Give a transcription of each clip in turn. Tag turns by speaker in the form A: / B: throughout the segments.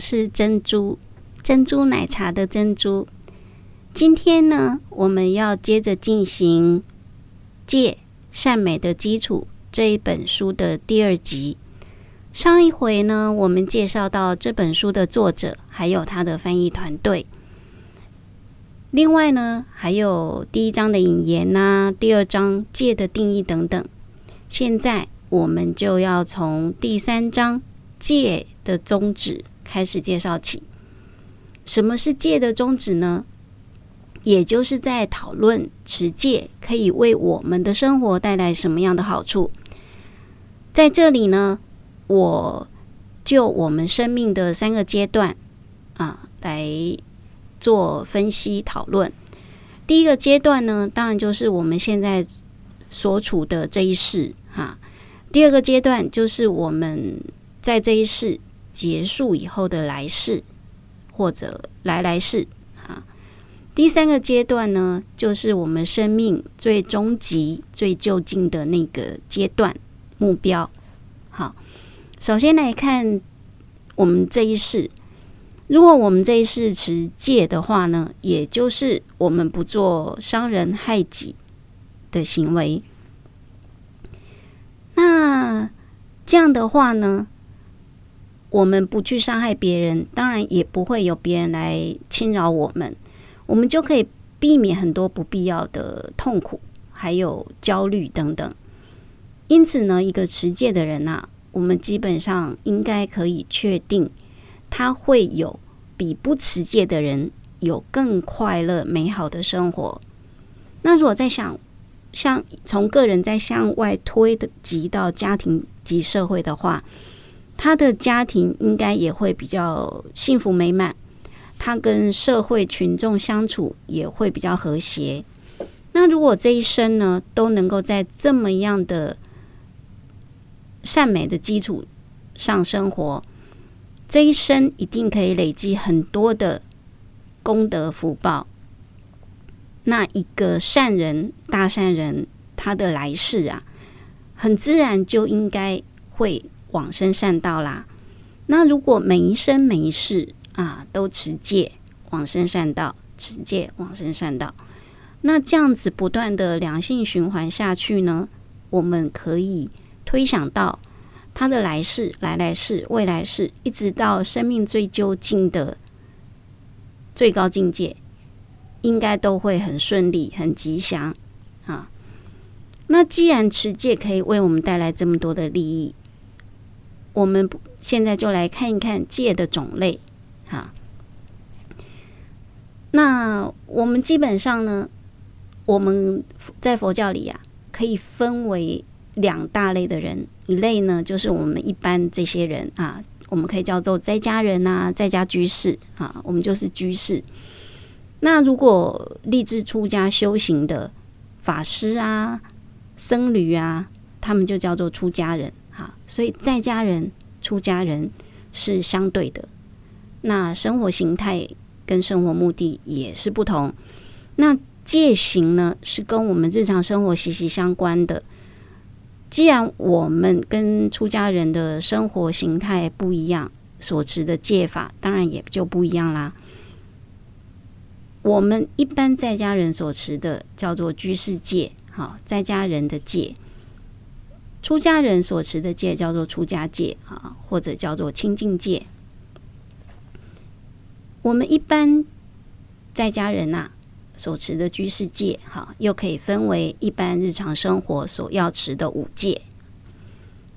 A: 是珍珠，珍珠奶茶的珍珠。今天呢，我们要接着进行《戒善美的基础》这一本书的第二集。上一回呢，我们介绍到这本书的作者，还有他的翻译团队。另外呢，还有第一章的引言呐、啊，第二章戒的定义等等。现在我们就要从第三章戒的宗旨开始介绍起。什么是戒的宗旨呢？也就是在讨论持戒可以为我们的生活带来什么样的好处。在这里呢，我就我们生命的三个阶段啊来。做分析讨论，第一个阶段呢，当然就是我们现在所处的这一世哈。第二个阶段就是我们在这一世结束以后的来世或者来来世啊。第三个阶段呢，就是我们生命最终极、最究竟的那个阶段目标。好，首先来看我们这一世。如果我们这一世持戒的话呢，也就是我们不做伤人害己的行为。那这样的话呢，我们不去伤害别人，当然也不会有别人来侵扰我们，我们就可以避免很多不必要的痛苦，还有焦虑等等。因此呢，一个持戒的人啊，我们基本上应该可以确定。他会有比不持戒的人有更快乐美好的生活。那如果在想，像从个人在向外推的及到家庭及社会的话，他的家庭应该也会比较幸福美满，他跟社会群众相处也会比较和谐。那如果这一生呢，都能够在这么样的善美的基础上生活。这一生一定可以累积很多的功德福报。那一个善人、大善人，他的来世啊，很自然就应该会往生善道啦。那如果每一生每一世啊都持戒往生善道，持戒往生善道，那这样子不断的良性循环下去呢，我们可以推想到。他的来世、来来世、未来世，一直到生命最究竟的最高境界，应该都会很顺利、很吉祥啊。那既然持戒可以为我们带来这么多的利益，我们现在就来看一看戒的种类啊。那我们基本上呢，我们在佛教里呀、啊，可以分为两大类的人。一类呢，就是我们一般这些人啊，我们可以叫做在家人啊，在家居士啊，我们就是居士。那如果立志出家修行的法师啊、僧侣啊，他们就叫做出家人所以在家人、出家人是相对的，那生活形态跟生活目的也是不同。那戒行呢，是跟我们日常生活息息相关的。既然我们跟出家人的生活形态不一样，所持的戒法当然也就不一样啦。我们一般在家人所持的叫做居士戒，好，在家人的戒；出家人所持的戒叫做出家戒，啊，或者叫做清净戒。我们一般在家人呐、啊。所持的居士戒，哈，又可以分为一般日常生活所要持的五戒，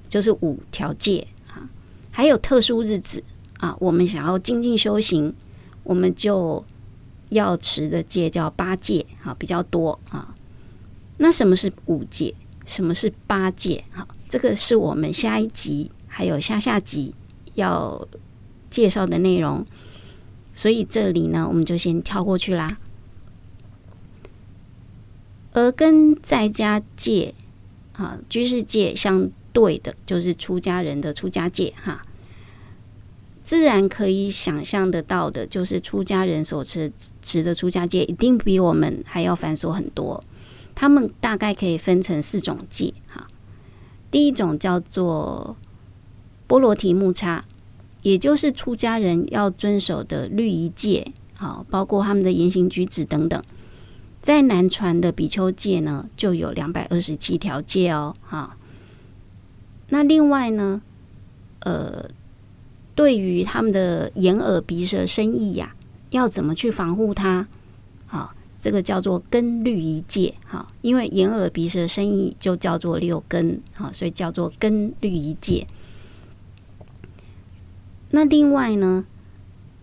A: 就是五条戒啊。还有特殊日子啊，我们想要精进修行，我们就要持的戒叫八戒，哈，比较多啊。那什么是五戒？什么是八戒？哈，这个是我们下一集还有下下集要介绍的内容，所以这里呢，我们就先跳过去啦。而跟在家戒啊、居士戒相对的，就是出家人的出家戒哈。自然可以想象得到的，就是出家人所持持的出家戒，一定比我们还要繁琐很多。他们大概可以分成四种戒哈。第一种叫做波罗提木叉，也就是出家人要遵守的律仪戒，好，包括他们的言行举止等等。在南传的比丘戒呢，就有两百二十七条戒哦，哈。那另外呢，呃，对于他们的眼耳鼻舌身意呀，要怎么去防护它？这个叫做根律一戒，哈，因为眼耳鼻舌身意就叫做六根，哈，所以叫做根律一戒。那另外呢，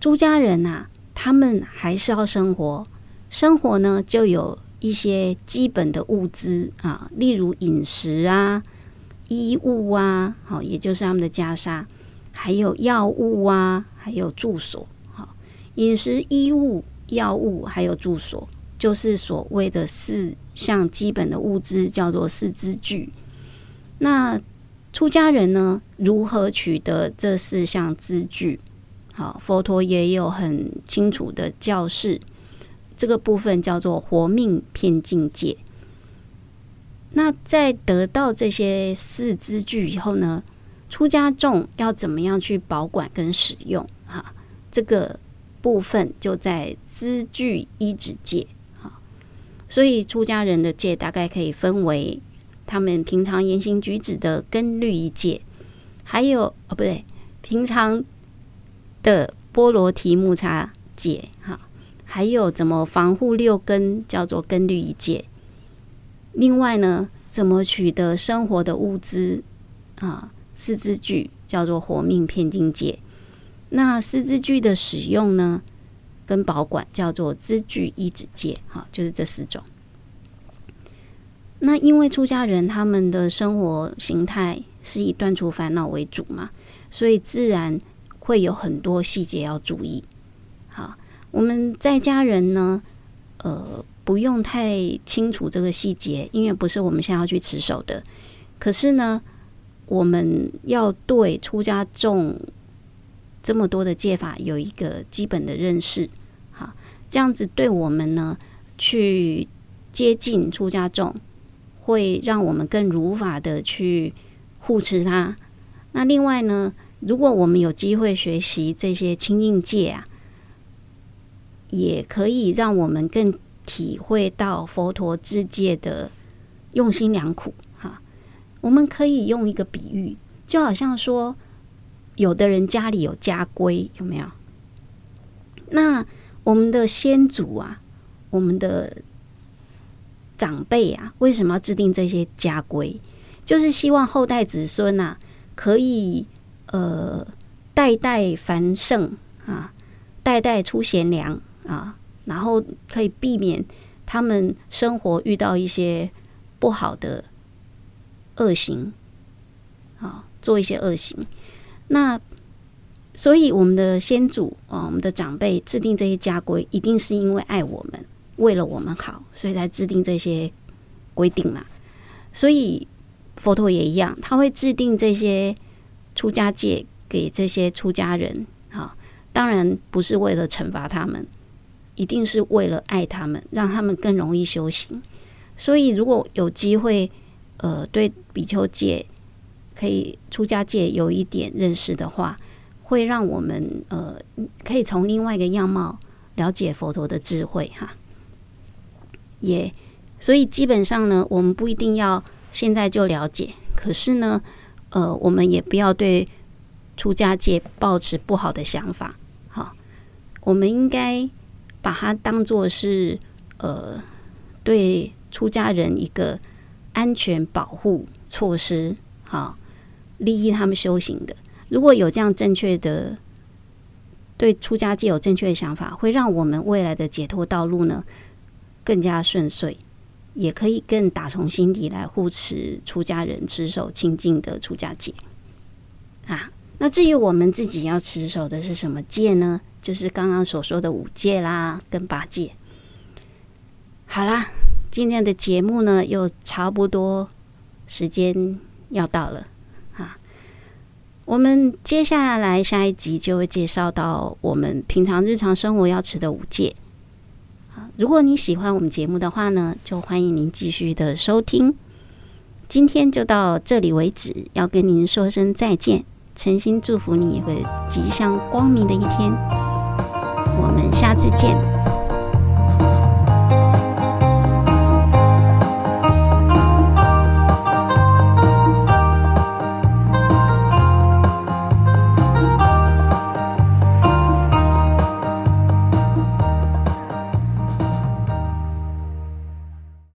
A: 出家人呐，他们还是要生活。生活呢，就有一些基本的物资啊，例如饮食啊、衣物啊，好，也就是他们的袈裟，还有药物啊，还有住所。好，饮食、衣物、药物，还有住所，就是所谓的四项基本的物资，叫做四支具。那出家人呢，如何取得这四项支具？好，佛陀也有很清楚的教示。这个部分叫做活命片净戒。那在得到这些四支具以后呢，出家众要怎么样去保管跟使用？哈，这个部分就在支具一指戒。所以出家人的戒大概可以分为他们平常言行举止的根律仪戒，还有哦不对，平常的波罗提木叉戒。哈。还有怎么防护六根，叫做根律仪戒。另外呢，怎么取得生活的物资啊？四资具叫做活命片金戒。那四资具的使用呢，跟保管叫做资具一指戒。好，就是这四种。那因为出家人他们的生活形态是以断除烦恼为主嘛，所以自然会有很多细节要注意。好。我们在家人呢，呃，不用太清楚这个细节，因为不是我们现在要去持守的。可是呢，我们要对出家众这么多的戒法有一个基本的认识，这样子对我们呢去接近出家众，会让我们更如法的去护持他。那另外呢，如果我们有机会学习这些清净戒啊。也可以让我们更体会到佛陀制戒的用心良苦哈。我们可以用一个比喻，就好像说，有的人家里有家规，有没有？那我们的先祖啊，我们的长辈啊，为什么要制定这些家规？就是希望后代子孙呐，可以呃代代繁盛啊，代代出贤良。啊，然后可以避免他们生活遇到一些不好的恶行，啊，做一些恶行。那所以我们的先祖啊，我们的长辈制定这些家规，一定是因为爱我们，为了我们好，所以才制定这些规定嘛。所以佛陀也一样，他会制定这些出家戒给这些出家人，啊，当然不是为了惩罚他们。一定是为了爱他们，让他们更容易修行。所以，如果有机会，呃，对比丘戒可以出家戒有一点认识的话，会让我们呃，可以从另外一个样貌了解佛陀的智慧哈。也、所以基本上呢，我们不一定要现在就了解，可是呢，呃，我们也不要对出家界抱持不好的想法。好，我们应该。把它当做是呃，对出家人一个安全保护措施，好，利益他们修行的。如果有这样正确的对出家戒有正确的想法，会让我们未来的解脱道路呢更加顺遂，也可以更打从心底来护持出家人持守清净的出家戒啊。那至于我们自己要持守的是什么戒呢？就是刚刚所说的五戒啦，跟八戒。好啦，今天的节目呢，又差不多时间要到了。我们接下来下一集就会介绍到我们平常日常生活要持的五戒。如果你喜欢我们节目的话呢，就欢迎您继续的收听。今天就到这里为止，要跟您说声再见。诚心祝福你有个吉祥光明的一天。我们下次见。